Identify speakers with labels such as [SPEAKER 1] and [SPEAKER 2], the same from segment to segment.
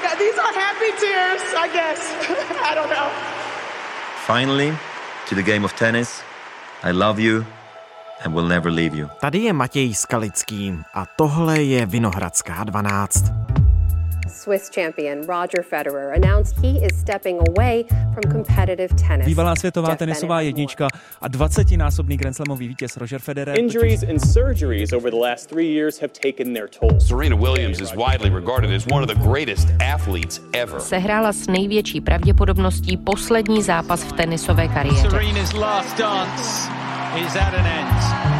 [SPEAKER 1] my God, these are happy tears, I guess. I don't know.
[SPEAKER 2] Finally, to the game of tennis. I love you and will never leave you.
[SPEAKER 3] Tady je Matěj Skalický a tohle je Vinohradská 12.
[SPEAKER 4] Swiss champion Roger Federer announced he is stepping away from competitive tennis.
[SPEAKER 5] Bývalá světová
[SPEAKER 4] Jeff
[SPEAKER 5] tenisová jednička a 20-násobný Grand Slamový vítěz Roger Federer.
[SPEAKER 6] Injuries and surgeries over the last three years have taken their toll.
[SPEAKER 7] Serena Williams is widely regarded as one of the greatest athletes ever.
[SPEAKER 8] Sehrála s největší pravděpodobností poslední zápas v tenisové kariéře.
[SPEAKER 9] Serena's last dance is at an end.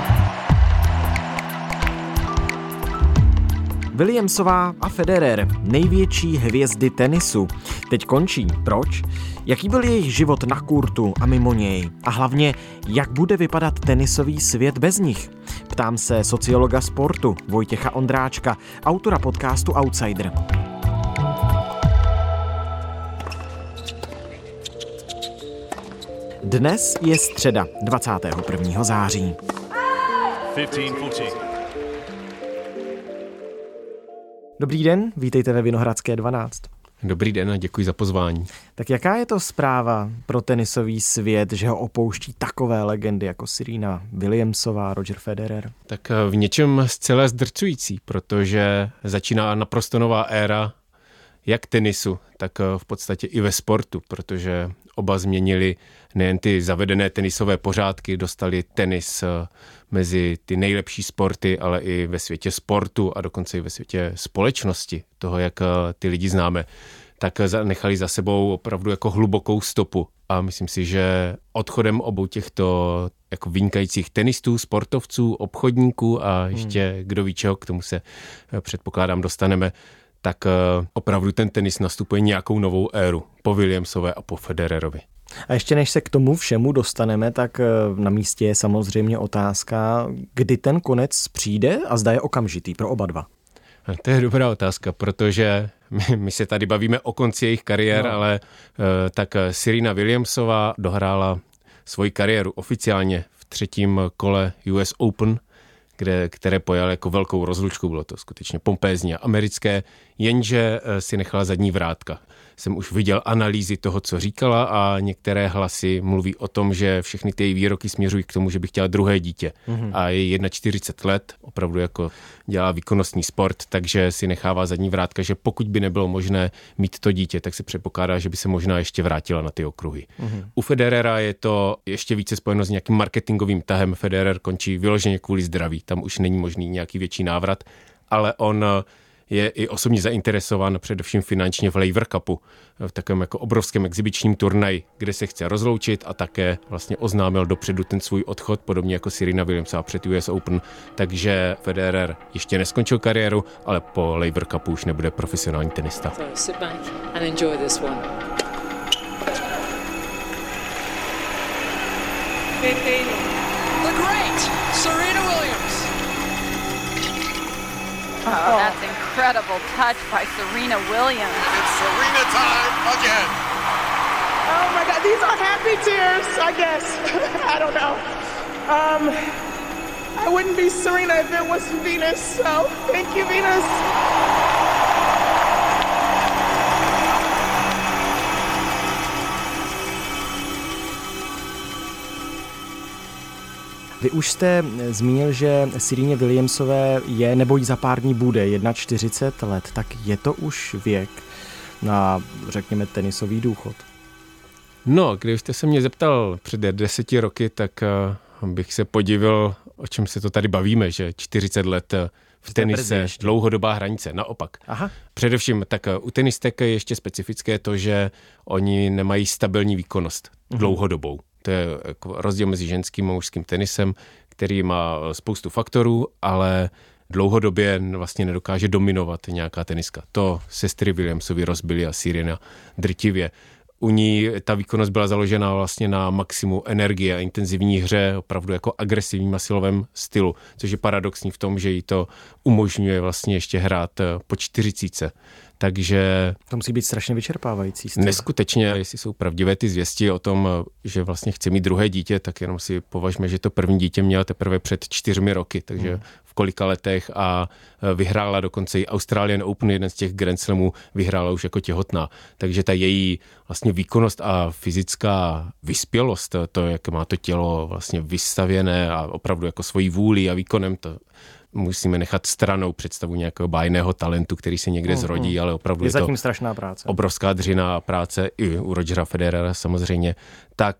[SPEAKER 3] Williamsová a Federer, největší hvězdy tenisu. Teď končí. Proč? Jaký byl jejich život na kurtu a mimo něj? A hlavně, jak bude vypadat tenisový svět bez nich? Ptám se sociologa sportu Vojtěcha Ondráčka, autora podcastu Outsider. Dnes je středa 21. září.
[SPEAKER 9] 15-40.
[SPEAKER 3] Dobrý den, vítejte ve Vinohradské 12.
[SPEAKER 10] Dobrý den a děkuji za pozvání.
[SPEAKER 3] Tak jaká je to zpráva pro tenisový svět, že ho opouští takové legendy jako Serena Williamsová, Roger Federer?
[SPEAKER 10] Tak v něčem zcela zdrcující, protože začíná naprosto nová éra jak tenisu, tak v podstatě i ve sportu, protože oba změnili nejen ty zavedené tenisové pořádky, dostali tenis mezi ty nejlepší sporty, ale i ve světě sportu a dokonce i ve světě společnosti, toho, jak ty lidi známe, tak nechali za sebou opravdu jako hlubokou stopu. A myslím si, že odchodem obou těchto jako vynikajících tenistů, sportovců, obchodníků a ještě hmm. kdo ví čeho, k tomu se předpokládám dostaneme, tak opravdu ten tenis nastupuje nějakou novou éru po Williamsové a po Federerovi.
[SPEAKER 3] A ještě než se k tomu všemu dostaneme, tak na místě je samozřejmě otázka, kdy ten konec přijde a zda je okamžitý pro oba dva.
[SPEAKER 10] To je dobrá otázka, protože my, my se tady bavíme o konci jejich kariér, no. ale tak Serena Williamsová dohrála svoji kariéru oficiálně v třetím kole US Open, kde, které pojal jako velkou rozlučku, bylo to skutečně pompézně americké, jenže si nechala zadní vrátka jsem už viděl analýzy toho, co říkala a některé hlasy mluví o tom, že všechny ty její výroky směřují k tomu, že by chtěla druhé dítě. Mm-hmm. A je 41 let, opravdu jako dělá výkonnostní sport, takže si nechává zadní vrátka, že pokud by nebylo možné mít to dítě, tak se předpokládá, že by se možná ještě vrátila na ty okruhy. Mm-hmm. U Federera je to ještě více spojeno s nějakým marketingovým tahem. Federer končí vyloženě kvůli zdraví, tam už není možný nějaký větší návrat, ale on je i osobně zainteresovan především finančně v Laver Cupu, v takovém jako obrovském exibičním turnaji, kde se chce rozloučit a také vlastně oznámil dopředu ten svůj odchod, podobně jako Serena Williamsová před US Open, takže Federer ještě neskončil kariéru, ale po Laver Cupu už nebude profesionální tenista.
[SPEAKER 11] So.
[SPEAKER 9] The great Serena Williams.
[SPEAKER 12] Oh, that's incredible touch by Serena Williams.
[SPEAKER 7] It's Serena time again.
[SPEAKER 1] Oh my God, these are happy tears, I guess. I don't know. Um, I wouldn't be Serena if it wasn't Venus, so thank you, Venus.
[SPEAKER 3] Vy už jste zmínil, že Siríně Williamsové je nebo jí za pár dní bude 41 let, tak je to už věk na, řekněme, tenisový důchod?
[SPEAKER 10] No, kdybyste se mě zeptal před deseti roky, tak bych se podivil, o čem se to tady bavíme, že 40 let v tenise dlouhodobá hranice, naopak.
[SPEAKER 3] Aha.
[SPEAKER 10] Především tak u tenistek je ještě specifické to, že oni nemají stabilní výkonnost mm-hmm. dlouhodobou. To je jako rozdíl mezi ženským a mužským tenisem, který má spoustu faktorů, ale dlouhodobě vlastně nedokáže dominovat nějaká teniska. To sestry Williamsovi rozbili a Sirena drtivě. U ní ta výkonnost byla založena vlastně na maximu energie a intenzivní hře, opravdu jako agresivním a silovém stylu, což je paradoxní v tom, že jí to umožňuje vlastně ještě hrát po čtyřicíce. Takže...
[SPEAKER 3] To musí být strašně vyčerpávající. Styl.
[SPEAKER 10] Neskutečně, jestli jsou pravdivé ty zvěsti o tom, že vlastně chce mít druhé dítě, tak jenom si považme, že to první dítě měla teprve před čtyřmi roky, takže hmm. V několika letech a e, vyhrála dokonce i Australian Open, jeden z těch Grand Slamů, vyhrála už jako těhotná. Takže ta její vlastně výkonnost a fyzická vyspělost, to, jak má to tělo vlastně vystavěné a opravdu jako svojí vůli a výkonem, to musíme nechat stranou představu nějakého bájného talentu, který se někde
[SPEAKER 3] Mhm.
[SPEAKER 10] zrodí, ale opravdu
[SPEAKER 3] Je
[SPEAKER 10] je, to
[SPEAKER 3] zatím strašná práce.
[SPEAKER 10] obrovská dřina a práce i u Rogera Federera samozřejmě, tak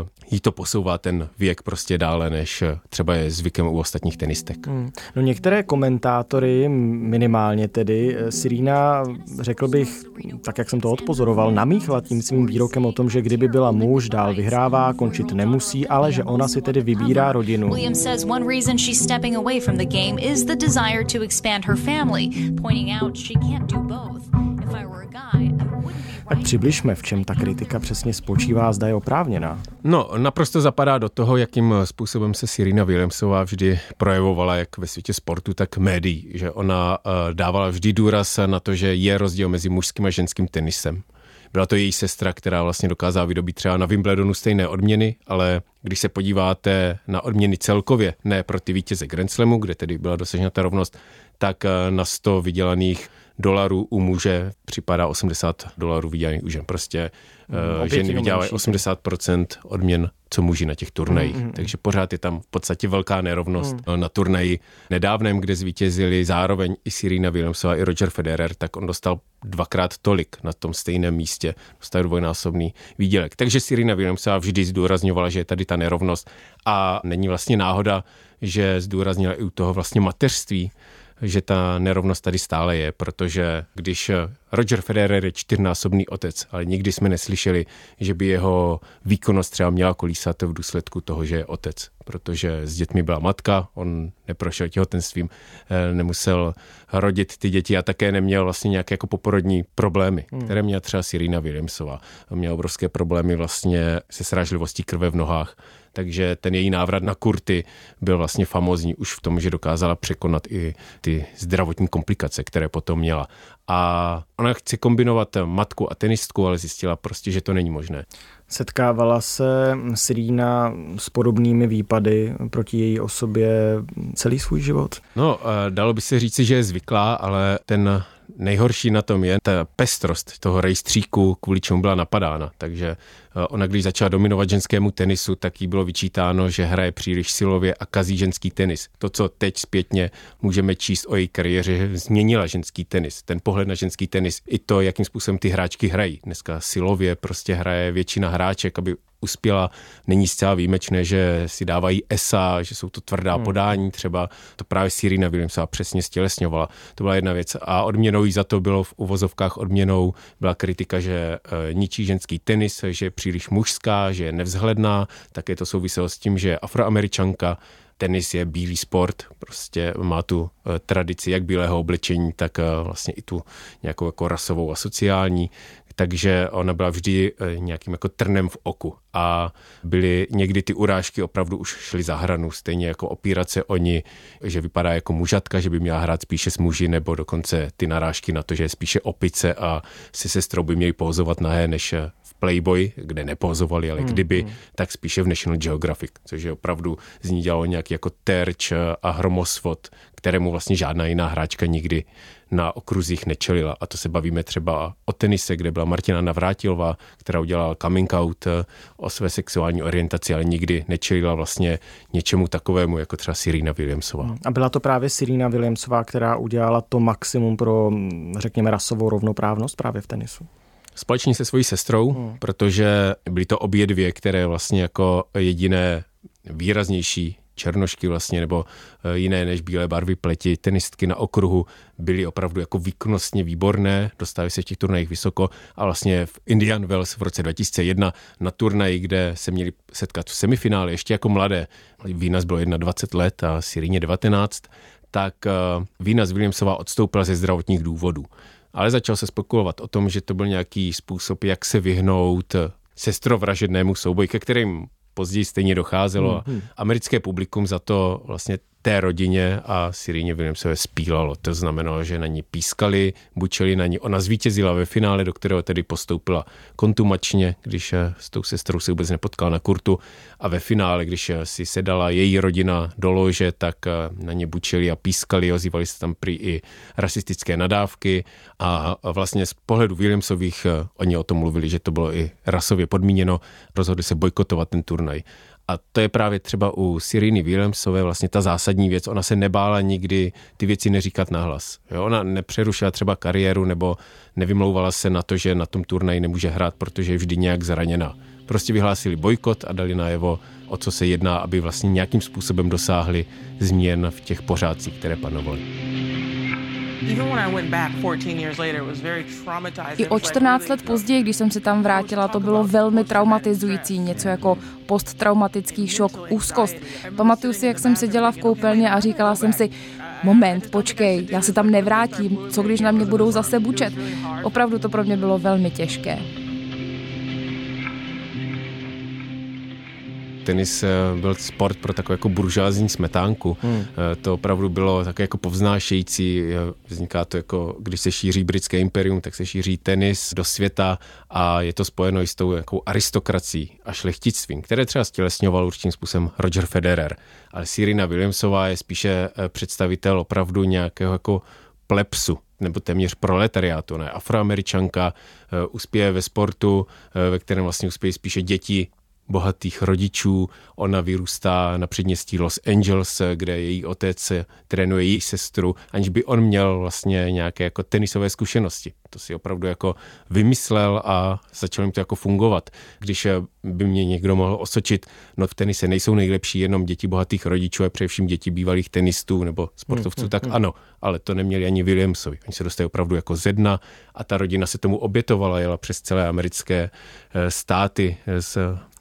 [SPEAKER 10] uh, jí to posouvá ten věk prostě dále, než eh, třeba je zvykem u ostatních tenistek.
[SPEAKER 3] Hmm. No některé komentátory, minimálně tedy, eh, Sirína, řekl bych, tak jak jsem to odpozoroval, namíchla tím svým výrokem o tom, že kdyby byla muž, dál vyhrává, končit nemusí, ale že ona si tedy vybírá rodinu.
[SPEAKER 13] Williams says one reason she's stepping away from the game is the desire to expand her family, pointing out she can't do both. If I were a guy, I wouldn't be
[SPEAKER 3] Tak přibližme, v čem ta kritika přesně spočívá, zda je oprávněná.
[SPEAKER 10] No, naprosto zapadá do toho, jakým způsobem se Serena Williamsová vždy projevovala, jak ve světě sportu, tak médií, že ona uh, dávala vždy důraz na to, že je rozdíl mezi mužským a ženským tenisem. Byla to její sestra, která vlastně dokázala vydobít třeba na Wimbledonu stejné odměny, ale když se podíváte na odměny celkově, ne pro ty vítěze Grand Slamu, kde tedy byla dosažena ta rovnost, tak eh, na 100 vydělaných dolarů u muže připadá 80 dolarů vydělaných u žen. Prostě uh, ženy vydělávají
[SPEAKER 3] menší.
[SPEAKER 10] 80% odměn, co muži na těch turnajích.
[SPEAKER 3] Mm, mm, mm.
[SPEAKER 10] Takže pořád je tam v podstatě velká nerovnost.
[SPEAKER 3] Mm.
[SPEAKER 10] Na turnaji nedávném, kde zvítězili zároveň i Serena Williamsová, i Roger Federer, tak on dostal dvakrát tolik na tom stejném místě. Dostal dvojnásobný výdělek. Takže Serena Williamsová vždy zdůrazňovala, že je tady ta nerovnost a není vlastně náhoda, že zdůraznila i u toho vlastně mateřství, že ta nerovnost tady stále je, protože když Roger Federer je čtyřnásobný otec, ale nikdy jsme neslyšeli, že by jeho výkonnost třeba měla kolísat v důsledku toho, že je otec, protože s dětmi byla matka, on neprošel těhotenstvím, eh, nemusel rodit ty děti a také neměl vlastně nějaké jako poporodní problémy,
[SPEAKER 3] Hmm.
[SPEAKER 10] které měla třeba Serena Williamsová. Měla obrovské problémy vlastně se srážlivostí krve v nohách, takže ten její návrat na kurty byl vlastně famózní už v tom, že dokázala překonat i ty zdravotní komplikace, které potom měla. A ona chce kombinovat matku a tenistku, ale zjistila prostě, že to není možné.
[SPEAKER 3] Setkávala se Sirína s podobnými výpady proti její osobě celý svůj život?
[SPEAKER 10] No, eh, dalo by se říci, že je zvyklá, ale ten nejhorší na tom je ta pestrost toho rejstříku, kvůli čemu byla napadána. Takže ona, když začala dominovat ženskému tenisu, tak jí bylo vyčítáno, že hraje příliš silově a kazí ženský tenis. To, co teď zpětně můžeme číst o její kariéře, že změnila ženský tenis. Ten pohled na ženský tenis, i to, jakým způsobem ty hráčky hrají. Dneska silově prostě hraje většina hráček, aby uspěla. Není zcela výjimečné, že si dávají esa, že jsou to tvrdá
[SPEAKER 3] Hmm.
[SPEAKER 10] podání, třeba to právě Serena Williamsová přesně stělesňovala. To byla jedna věc. A odměnou jí za to bylo v uvozovkách odměnou byla kritika, že e, ničí ženský tenis, že je příliš mužská, že je nevzhledná. Také to souviselo s tím, že je afroameričanka, tenis je bílý sport, prostě má tu e, tradici jak bílého oblečení, tak e, vlastně i tu nějakou jako rasovou a sociální, takže ona byla vždy eh, nějakým jako trnem v oku a byly někdy ty urážky opravdu už šly za hranu, stejně jako opírat se o ní, že vypadá jako mužatka, že by měla hrát spíše s muži, nebo dokonce ty narážky na to, že je spíše opice a se sestrou by měli pozovat nahé než Playboy, kde nepozovali, ale
[SPEAKER 3] Hmm,
[SPEAKER 10] kdyby,
[SPEAKER 3] hmm.
[SPEAKER 10] tak spíše v National Geographic, což je opravdu z ní dělalo nějaký jako terč a hromosvod, kterému vlastně žádná jiná hráčka nikdy na okruzích nečelila. A to se bavíme třeba o tenise, kde byla Martina Navrátilová, která udělala coming out eh, o své sexuální orientaci, ale nikdy nečelila vlastně něčemu takovému, jako třeba Serena Williamsová.
[SPEAKER 3] A byla to právě Serena Williamsová, která udělala to maximum pro, mm, řekněme, rasovou rovnoprávnost právě v tenisu.
[SPEAKER 10] Společně se svojí sestrou, hmm. protože byly to obě dvě, které vlastně jako jediné výraznější černošky vlastně, nebo eh, jiné než bílé barvy pleti, tenistky na okruhu byly opravdu jako výkonnostně výborné, dostávají se v těch turnajích vysoko a vlastně v Indian Wells v roce 2001 na turnaji, kde se měli setkat v semifinále ještě jako mladé, Vínas bylo 21 let a Sirině 19, tak eh, Vínas Williamsová odstoupila ze zdravotních důvodů. Ale začal se spekulovat o tom, že to byl nějaký způsob, jak se vyhnout sestrovražednému souboji, ke kterým později stejně docházelo.
[SPEAKER 3] Mhm.
[SPEAKER 10] Americké publikum za to vlastně té rodině a Siríně Williamsové spílalo. To znamenalo, že na ní pískali, bučili na ní. Ona zvítězila ve finále, do kterého tedy postoupila kontumačně, když eh, s tou sestrou se vůbec nepotkala na kurtu a ve finále, když eh, si sedala její rodina do lože, tak eh, na ně bučili a pískali, ozývali se tam prý i rasistické nadávky a vlastně z pohledu Williamsových oni o tom mluvili, že to bylo i rasově podmíněno, rozhodli se bojkotovat ten turnaj. A to je právě třeba u Siriny Williamsové vlastně ta zásadní věc. Ona se nebála nikdy ty věci neříkat nahlas. Jo? Ona nepřerušila třeba kariéru nebo nevymlouvala se na to, že na tom turnaji nemůže hrát, protože je vždy nějak zraněná. Prostě vyhlásili bojkot a dali najevo, o co se jedná, aby vlastně nějakým způsobem dosáhli změn v těch pořádcích, které panovaly.
[SPEAKER 14] I o 14 let později, když jsem se tam vrátila, to bylo velmi traumatizující, něco jako posttraumatický šok, úzkost. Pamatuju si, jak jsem seděla v koupelně a říkala jsem si, moment, počkej, já se tam nevrátím, co když na mě budou zase bučet. Opravdu to pro mě bylo velmi těžké.
[SPEAKER 10] Tenis eh, byl sport pro takovou jako buržázní smetánku. Hmm. Eh, to opravdu bylo také jako povznášející. Eh, vzniká to jako, když se šíří britské imperium, tak se šíří tenis do světa a je to spojeno i s tou jakou aristokrací a šlechtictvím, které třeba stělesňoval určitým způsobem Roger Federer. Ale Sirina Williamsová je spíše představitel opravdu nějakého jako plepsu, nebo téměř proletariátu, ne? Afroameričanka uspěje ve sportu, ve kterém vlastně uspějí spíše děti bohatých rodičů. Ona vyrůstá na předměstí Los Angeles, kde její otec trénuje její sestru, aniž by on měl vlastně nějaké jako tenisové zkušenosti. To si opravdu jako vymyslel a začal jim to jako fungovat. Když by mě někdo mohl osočit, no v tenise nejsou nejlepší jenom děti bohatých rodičů a především děti bývalých tenistů nebo sportovců, hmm, hmm, tak hmm. ano, ale to neměli ani Williamsovi. Oni se dostali opravdu jako ze dna a ta rodina se tomu obětovala, jela přes celé americké eh, státy z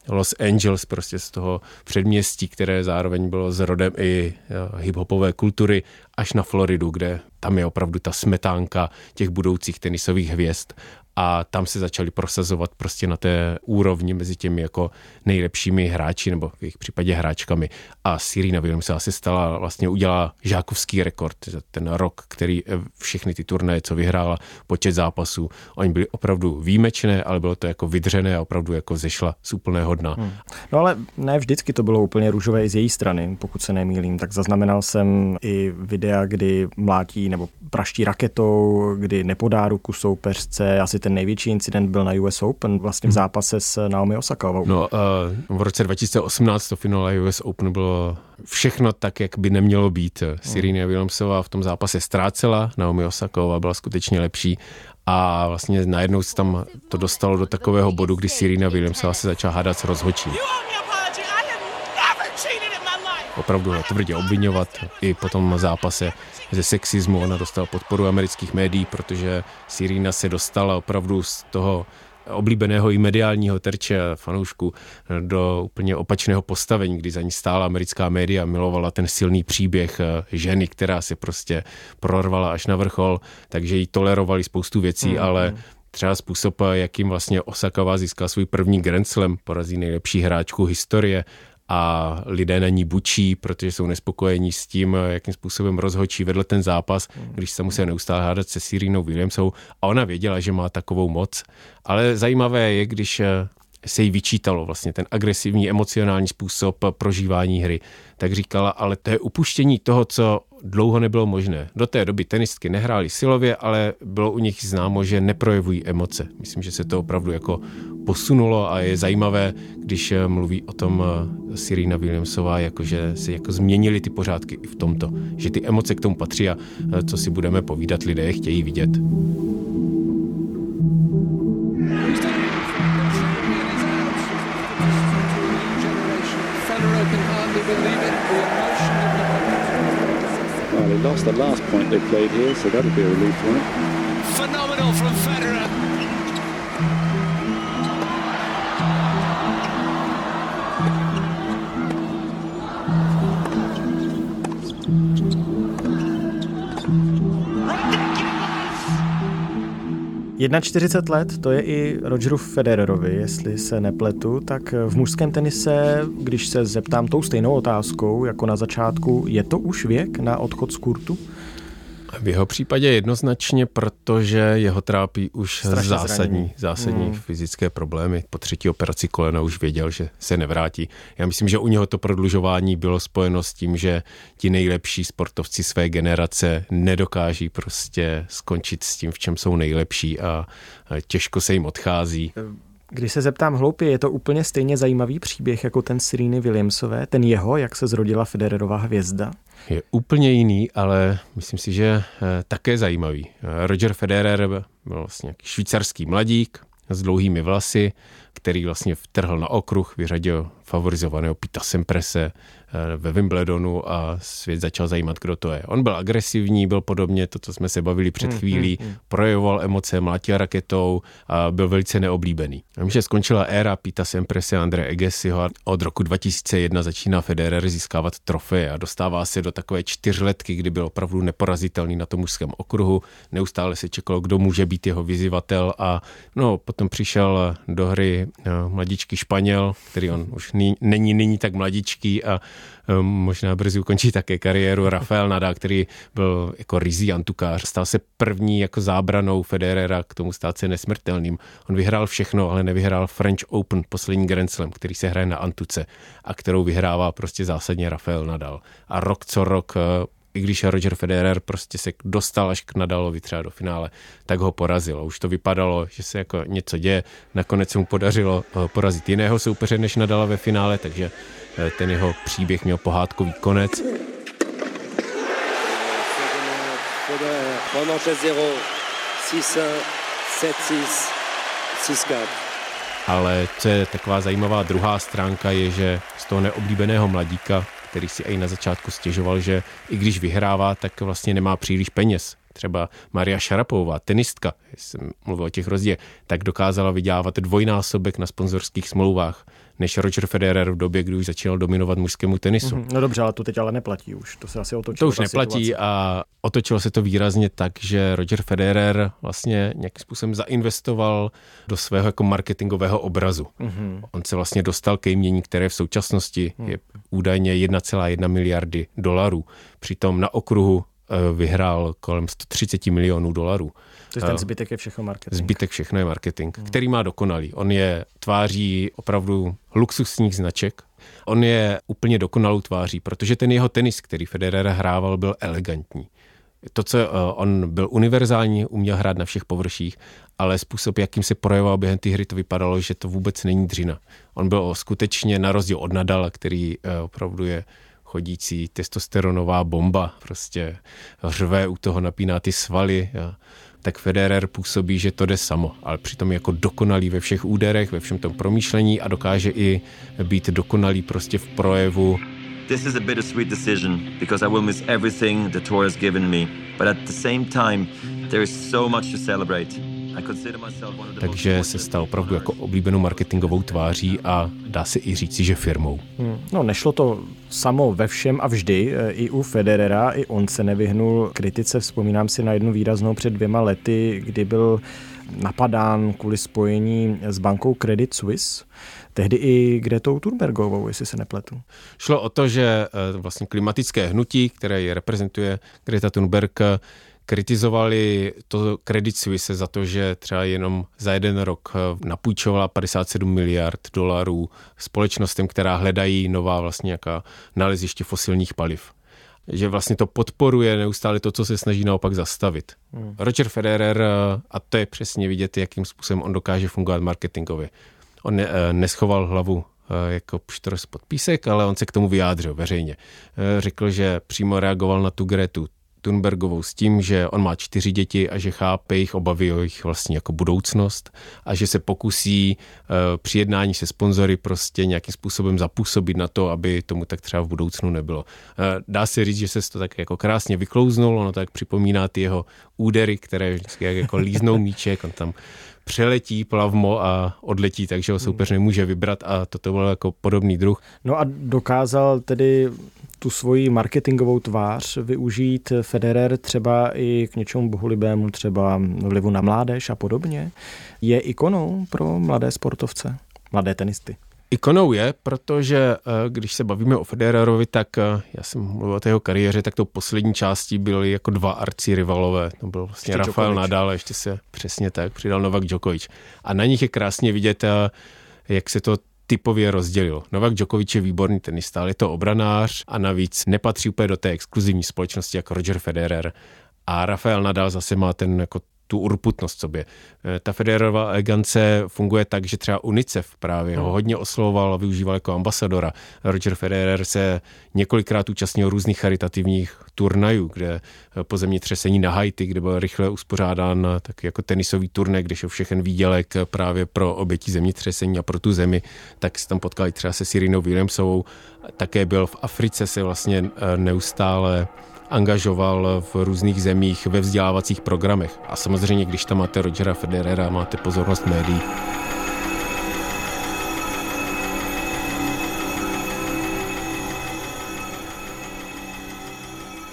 [SPEAKER 10] Los Angeles, prostě z toho předměstí, které zároveň bylo zrodem i hip-hopové kultury, až na Floridu, kde tam je opravdu ta smetánka těch budoucích tenisových hvězd a tam se začali prosazovat prostě na té úrovni mezi těmi jako nejlepšími hráči nebo v jejich případě hráčkami. A Sirina Williams se asi stala, vlastně udělala žákovský rekord, ten rok, který eh, všechny ty turnaje, co vyhrála, počet zápasů, oni byli opravdu výjimečné, ale bylo to jako vydřené a opravdu jako zešla z úplného dna. Hmm.
[SPEAKER 3] No ale ne vždycky to bylo úplně růžové i z její strany, pokud se nemýlím, tak zaznamenal jsem i videa, kdy mlátí nebo praští raketou, kdy nepodá ruku soupeřce, asi ten největší incident byl na US Open, vlastně v hmm. zápase s Naomi Osakovou.
[SPEAKER 10] No, uh, v roce 2018 to finále US Open bylo všechno tak, jak by nemělo být. Sirina hmm. Williamsová v tom zápase ztrácela, Naomi Osaková byla skutečně lepší a vlastně najednou se tam to dostalo do takového bodu, kdy Sirina Williamsová se začala hádat s rozhočím opravdu tvrdě obvinovat i po tom zápase ze sexismu. Ona dostala podporu amerických médií, protože Sirina se dostala opravdu z toho oblíbeného i mediálního terče fanoušku do úplně opačného postavení, kdy za ní stála americká média, milovala ten silný příběh eh, ženy, která se prostě prorvala až na vrchol, takže jí tolerovali spoustu věcí, mm, ale třeba způsob, jakým vlastně Osakova získala svůj první Grand Slam, porazí nejlepší hráčku historie a lidé na ní bučí, protože jsou nespokojení s tím, jakým způsobem rozhočí vedl ten zápas, když se musel neustále hádat se Sirínou Williamsou a ona věděla, že má takovou moc. Ale zajímavé je, když se jí vyčítalo vlastně ten agresivní emocionální způsob prožívání hry, tak říkala, ale to je upuštění toho, co dlouho nebylo možné. Do té doby tenistky nehrály silově, ale bylo u nich známo, že neprojevují emoce. Myslím, že se to opravdu jako posunulo a je zajímavé, když mluví o tom eh, Sirina Williamsová, jako že se jako změnily ty pořádky i v tomto, že ty emoce k tomu patří a eh, co si budeme povídat, lidé chtějí vidět. Well, he lost the last point they played here, so that'll be a relief for him. Phenomenal from Federer.
[SPEAKER 3] 41 let, to je i Rogeru Federerovi, jestli se nepletu, tak v mužském tenise, když se zeptám tou stejnou otázkou jako na začátku, je to už věk na odchod z kurtu?
[SPEAKER 10] V jeho případě jednoznačně, protože jeho trápí už
[SPEAKER 3] Strašně
[SPEAKER 10] zásadní,
[SPEAKER 3] zranění.
[SPEAKER 10] zásadní
[SPEAKER 3] Hmm.
[SPEAKER 10] fyzické problémy. Po třetí operaci kolena už věděl, že se nevrátí. Já myslím, že u něho to prodlužování bylo spojeno s tím, že ti nejlepší sportovci své generace nedokáží prostě skončit s tím, v čem jsou nejlepší a a těžko se jim odchází.
[SPEAKER 3] Když se zeptám hloupě, je to úplně stejně zajímavý příběh jako ten Sereny Williamsové, ten jeho, jak se zrodila Federerová hvězda?
[SPEAKER 10] Je úplně jiný, ale myslím si, že eh, také zajímavý. Eh, Roger Federer byl vlastně nějaký švýcarský mladík s dlouhými vlasy, který vlastně vtrhl na okruh, vyřadil favorizovaného Pita Semprese ve Wimbledonu a svět začal zajímat, kdo to je. On byl agresivní, byl podobně to, co jsme se bavili před
[SPEAKER 3] Hmm,
[SPEAKER 10] chvílí,
[SPEAKER 3] hmm, hmm.
[SPEAKER 10] projevoval emoce, mlátil raketou a byl velice neoblíbený. Vím, že skončila éra Pita Semprese Andre Agassiho a od roku 2001 začíná Federer získávat trofeje a dostává se do takové čtyřletky, kdy byl opravdu neporazitelný na tom mužském okruhu. Neustále se čekalo, kdo může být jeho vyzývatel a no, potom přišel do hry eh, mladičký Španěl, který on už ní, není nyní tak mladičký a eh, možná brzy ukončí také kariéru Rafael Nadal, který byl jako rizí antukář. Stal se první jako zábranou Federera k tomu stát se nesmrtelným. On vyhrál všechno, ale nevyhrál French Open, poslední Grand Slam, který se hraje na Antuce a kterou vyhrává prostě zásadně Rafael Nadal. A rok co rok eh, i když Roger Federer prostě se dostal až k Nadalovi třeba do finále, tak ho porazil. Už to vypadalo, že se jako něco děje. Nakonec se mu podařilo eh, porazit jiného soupeře než Nadala ve finále, takže eh, ten jeho příběh měl pohádkový konec.
[SPEAKER 15] Federer, vraiment 6-0, 6-1, 7-6, 6-4.
[SPEAKER 10] Ale co je taková zajímavá druhá stránka je, že z toho neoblíbeného mladíka, který si i na začátku stěžoval, že i když vyhrává, tak vlastně nemá příliš peněz. Třeba Maria Šarapová, tenistka, jsem mluvil o těch rozdílech, tak dokázala vydělávat dvojnásobek na sponzorských smlouvách než Roger Federer v době, kdy už začínal dominovat mužskému tenisu.
[SPEAKER 3] Mhm. No dobře, ale to teď ale neplatí už, to se asi otočilo.
[SPEAKER 10] To už neplatí
[SPEAKER 3] situace.
[SPEAKER 10] a otočilo se to výrazně tak, že Roger Federer vlastně nějakým způsobem zainvestoval do svého jako marketingového obrazu.
[SPEAKER 3] Mhm.
[SPEAKER 10] On se vlastně dostal ke jmění, které v současnosti je údajně 1,1 miliardy dolarů. Přitom na okruhu vyhrál kolem 130 milionů dolarů.
[SPEAKER 3] To je ten
[SPEAKER 10] Eh,
[SPEAKER 3] zbytek je všechno marketing.
[SPEAKER 10] Zbytek všechno je marketing, hmm. který má dokonalý. On je tváří opravdu luxusních značek. On je úplně dokonalou tváří, protože ten jeho tenis, který Federer hrával, byl elegantní. To, co uh, on byl univerzální, uměl hrát na všech površích, ale způsob, jakým se projevoval během té hry, to vypadalo, že to vůbec není dřina. On byl skutečně na rozdíl od Nadala, který opravdu je chodící testosteronová bomba, prostě řve u toho, napíná ty svaly. A tak Federer působí, že to jde samo, ale přitom je jako dokonalý ve všech úderech, ve všem tom promýšlení a dokáže i být dokonalý prostě v projevu.
[SPEAKER 2] This is a bittersweet decision because I will miss everything the tour has given me. But at the same time, there is so much to celebrate.
[SPEAKER 10] Takže se stal opravdu jako oblíbenou marketingovou tváří a dá se i říci, že firmou.
[SPEAKER 3] Hmm. No, nešlo to samo ve všem a vždy. I u Federera, i on se nevyhnul kritice. Vzpomínám si na jednu výraznou před dvěma lety, kdy byl napadán kvůli spojení s bankou Credit Suisse. Tehdy i Gretou Thunbergovou, jestli se nepletu.
[SPEAKER 10] Šlo o to, že eh, vlastně klimatické hnutí, které je reprezentuje Greta Thunberg, kritizovali to Credit Suisse za to, že třeba jenom za jeden rok eh, napůjčovala 57 miliard dolarů společnostem, která hledají nová vlastně jaká naleziště fosilních paliv že vlastně to podporuje neustále to, co se snaží naopak zastavit. Hmm. Roger Federer, eh, a to je přesně vidět, jakým způsobem on dokáže fungovat marketingově. On ne, neschoval hlavu jako pštros pod písek, ale on se k tomu vyjádřil veřejně. Řekl, že přímo reagoval na tu Gretu Thunbergovou s tím, že on má čtyři děti a že chápe jejich obavy o jejich vlastně jako budoucnost a že se pokusí uh, při jednání se sponzory prostě nějakým způsobem zapůsobit na to, aby tomu tak třeba v budoucnu nebylo. Uh, dá se říct, že se to tak jako krásně vyklouznul, ono tak připomíná ty jeho údery, které vždycky jak jako líznou míček, on tam přeletí plavmo a odletí, takže ho soupeř nemůže vybrat a toto byl jako podobný druh.
[SPEAKER 3] No a dokázal tedy tu svoji marketingovou tvář využít Federer třeba i k něčemu bohulibému, třeba vlivu na mládež a podobně. Je ikonou pro mladé sportovce, mladé tenisty.
[SPEAKER 10] Ikonou je, protože eh, když se bavíme o Federerovi, tak eh, já jsem mluvil o jeho kariéře, tak tou poslední částí byly jako dva arcí rivalové. To byl vlastně ještě Rafael Djokovic. Nadal, ještě se přesně tak přidal Novak Djokovic. A na nich je krásně vidět, eh, jak se to typově rozdělil. Novak Djokovic je výborný tenista, ale je to obranář a navíc nepatří úplně do té exkluzivní společnosti jako Roger Federer. A Rafael Nadal zase má ten jako tu urputnost sobě. Eh, ta Federerova elegance funguje tak, že třeba UNICEF právě ho hmm. hodně oslovoval a využíval jako ambasadora. Roger Federer se několikrát účastnil různých charitativních turnajů, kde eh, po zemětřesení na Haiti, kde byl rychle uspořádán eh, tak jako tenisový turnaj, kde šel všechen výdělek právě pro obětí zemětřesení a pro tu zemi, tak se tam potkali třeba se Sirinou Williamsovou. Také byl v Africe se vlastně neustále angažoval v různých zemích ve vzdělávacích programech. A samozřejmě, když tam máte Rogera Federera, máte pozornost médií.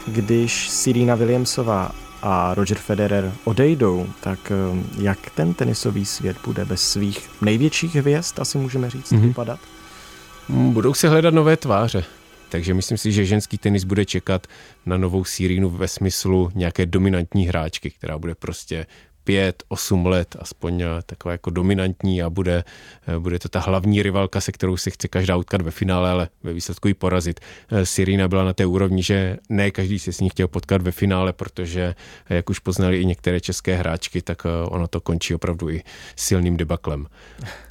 [SPEAKER 3] Když Serena Williamsová a Roger Federer odejdou, tak eh, jak ten tenisový svět bude bez svých největších hvězd, asi můžeme říct, mm-hmm. vypadat?
[SPEAKER 10] Budou se hledat nové tváře. Takže myslím si, že ženský tenis bude čekat na novou Sirínu ve smyslu nějaké dominantní hráčky, která bude prostě pět, osm let aspoň eh, taková jako dominantní a bude, eh, bude to ta hlavní rivalka, se kterou se chce každá utkat ve finále, ale ve výsledku ji porazit. Eh, Sirina byla na té úrovni, že ne každý se s ní chtěl potkat ve finále, protože jak už poznali i některé české hráčky, tak ono to končí opravdu i silným debaklem.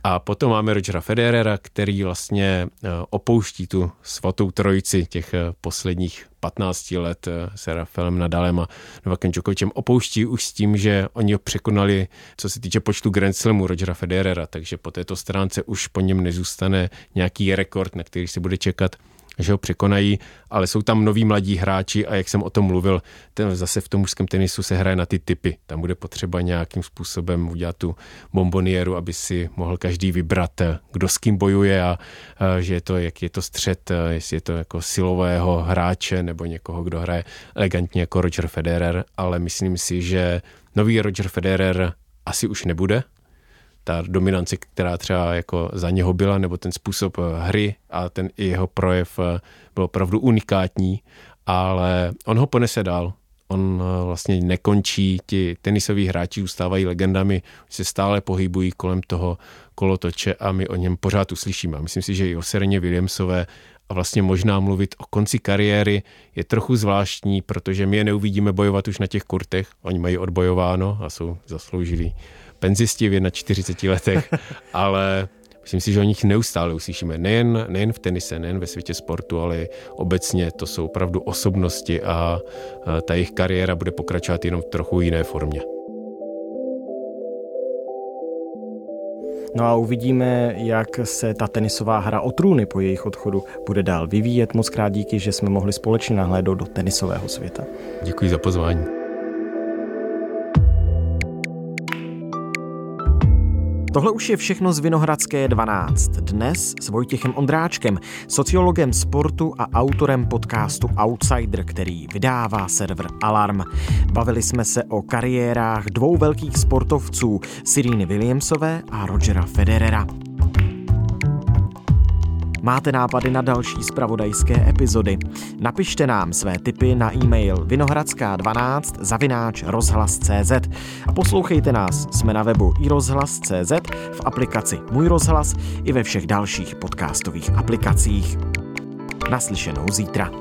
[SPEAKER 10] A potom máme Rogera Federera, který vlastně opouští tu svatou trojici těch posledních 15 let eh, se Rafaelem Nadalem a Novakem Djokovicem opouští už s tím, že oni ho překonali, co se týče počtu Grand Slamu Rogera Federera, takže po této stránce už po něm nezůstane nějaký rekord, na který se bude čekat že ho překonají, ale jsou tam noví mladí hráči a jak jsem o tom mluvil, ten zase v tom mužském tenisu se hraje na ty typy. Tam bude potřeba nějakým způsobem udělat tu bombonieru, aby si mohl každý vybrat, kdo s kým bojuje a, a že je to, jak je to střed, jestli je to jako silového hráče nebo někoho, kdo hraje elegantně jako Roger Federer, ale myslím si, že nový Roger Federer asi už nebude, ta dominance, která třeba jako za něho byla, nebo ten způsob eh, hry a ten i jeho projev eh, byl opravdu unikátní, ale on ho ponese dál. On eh, vlastně nekončí, ti tenisoví hráči zůstávají legendami, se stále pohybují kolem toho kolotoče a my o něm pořád uslyšíme. Myslím si, že i o Sereně Williamsové a vlastně možná mluvit o konci kariéry je trochu zvláštní, protože my je neuvidíme bojovat už na těch kurtech. Oni mají odbojováno a jsou zasloužilí penzisti v 41 letech, ale myslím si, že o nich neustále uslyšíme. Nejen, nejen v tenise, nejen ve světě sportu, ale obecně to jsou opravdu osobnosti a ta jejich kariéra bude pokračovat jenom v trochu jiné formě.
[SPEAKER 3] No a uvidíme, jak se ta tenisová hra o trůny po jejich odchodu bude dál vyvíjet. Moc krát díky, že jsme mohli společně nahlédnout do tenisového světa.
[SPEAKER 10] Děkuji za pozvání.
[SPEAKER 3] Tohle už je všechno z Vinohradské 12. Dnes s Vojtěchem Ondráčkem, sociologem sportu a autorem podcastu Outsider, který vydává server Alarm. Bavili jsme se o kariérách dvou velkých sportovců, Siríny Williamsové a Rogera Federera. Máte nápady na další spravodajské epizody? Napište nám své tipy na e-mail vinohradská12 zavináč rozhlas.cz a poslouchejte nás, jsme na webu i rozhlas.cz, v aplikaci Můj rozhlas i ve všech dalších podcastových aplikacích. Naslyšenou zítra.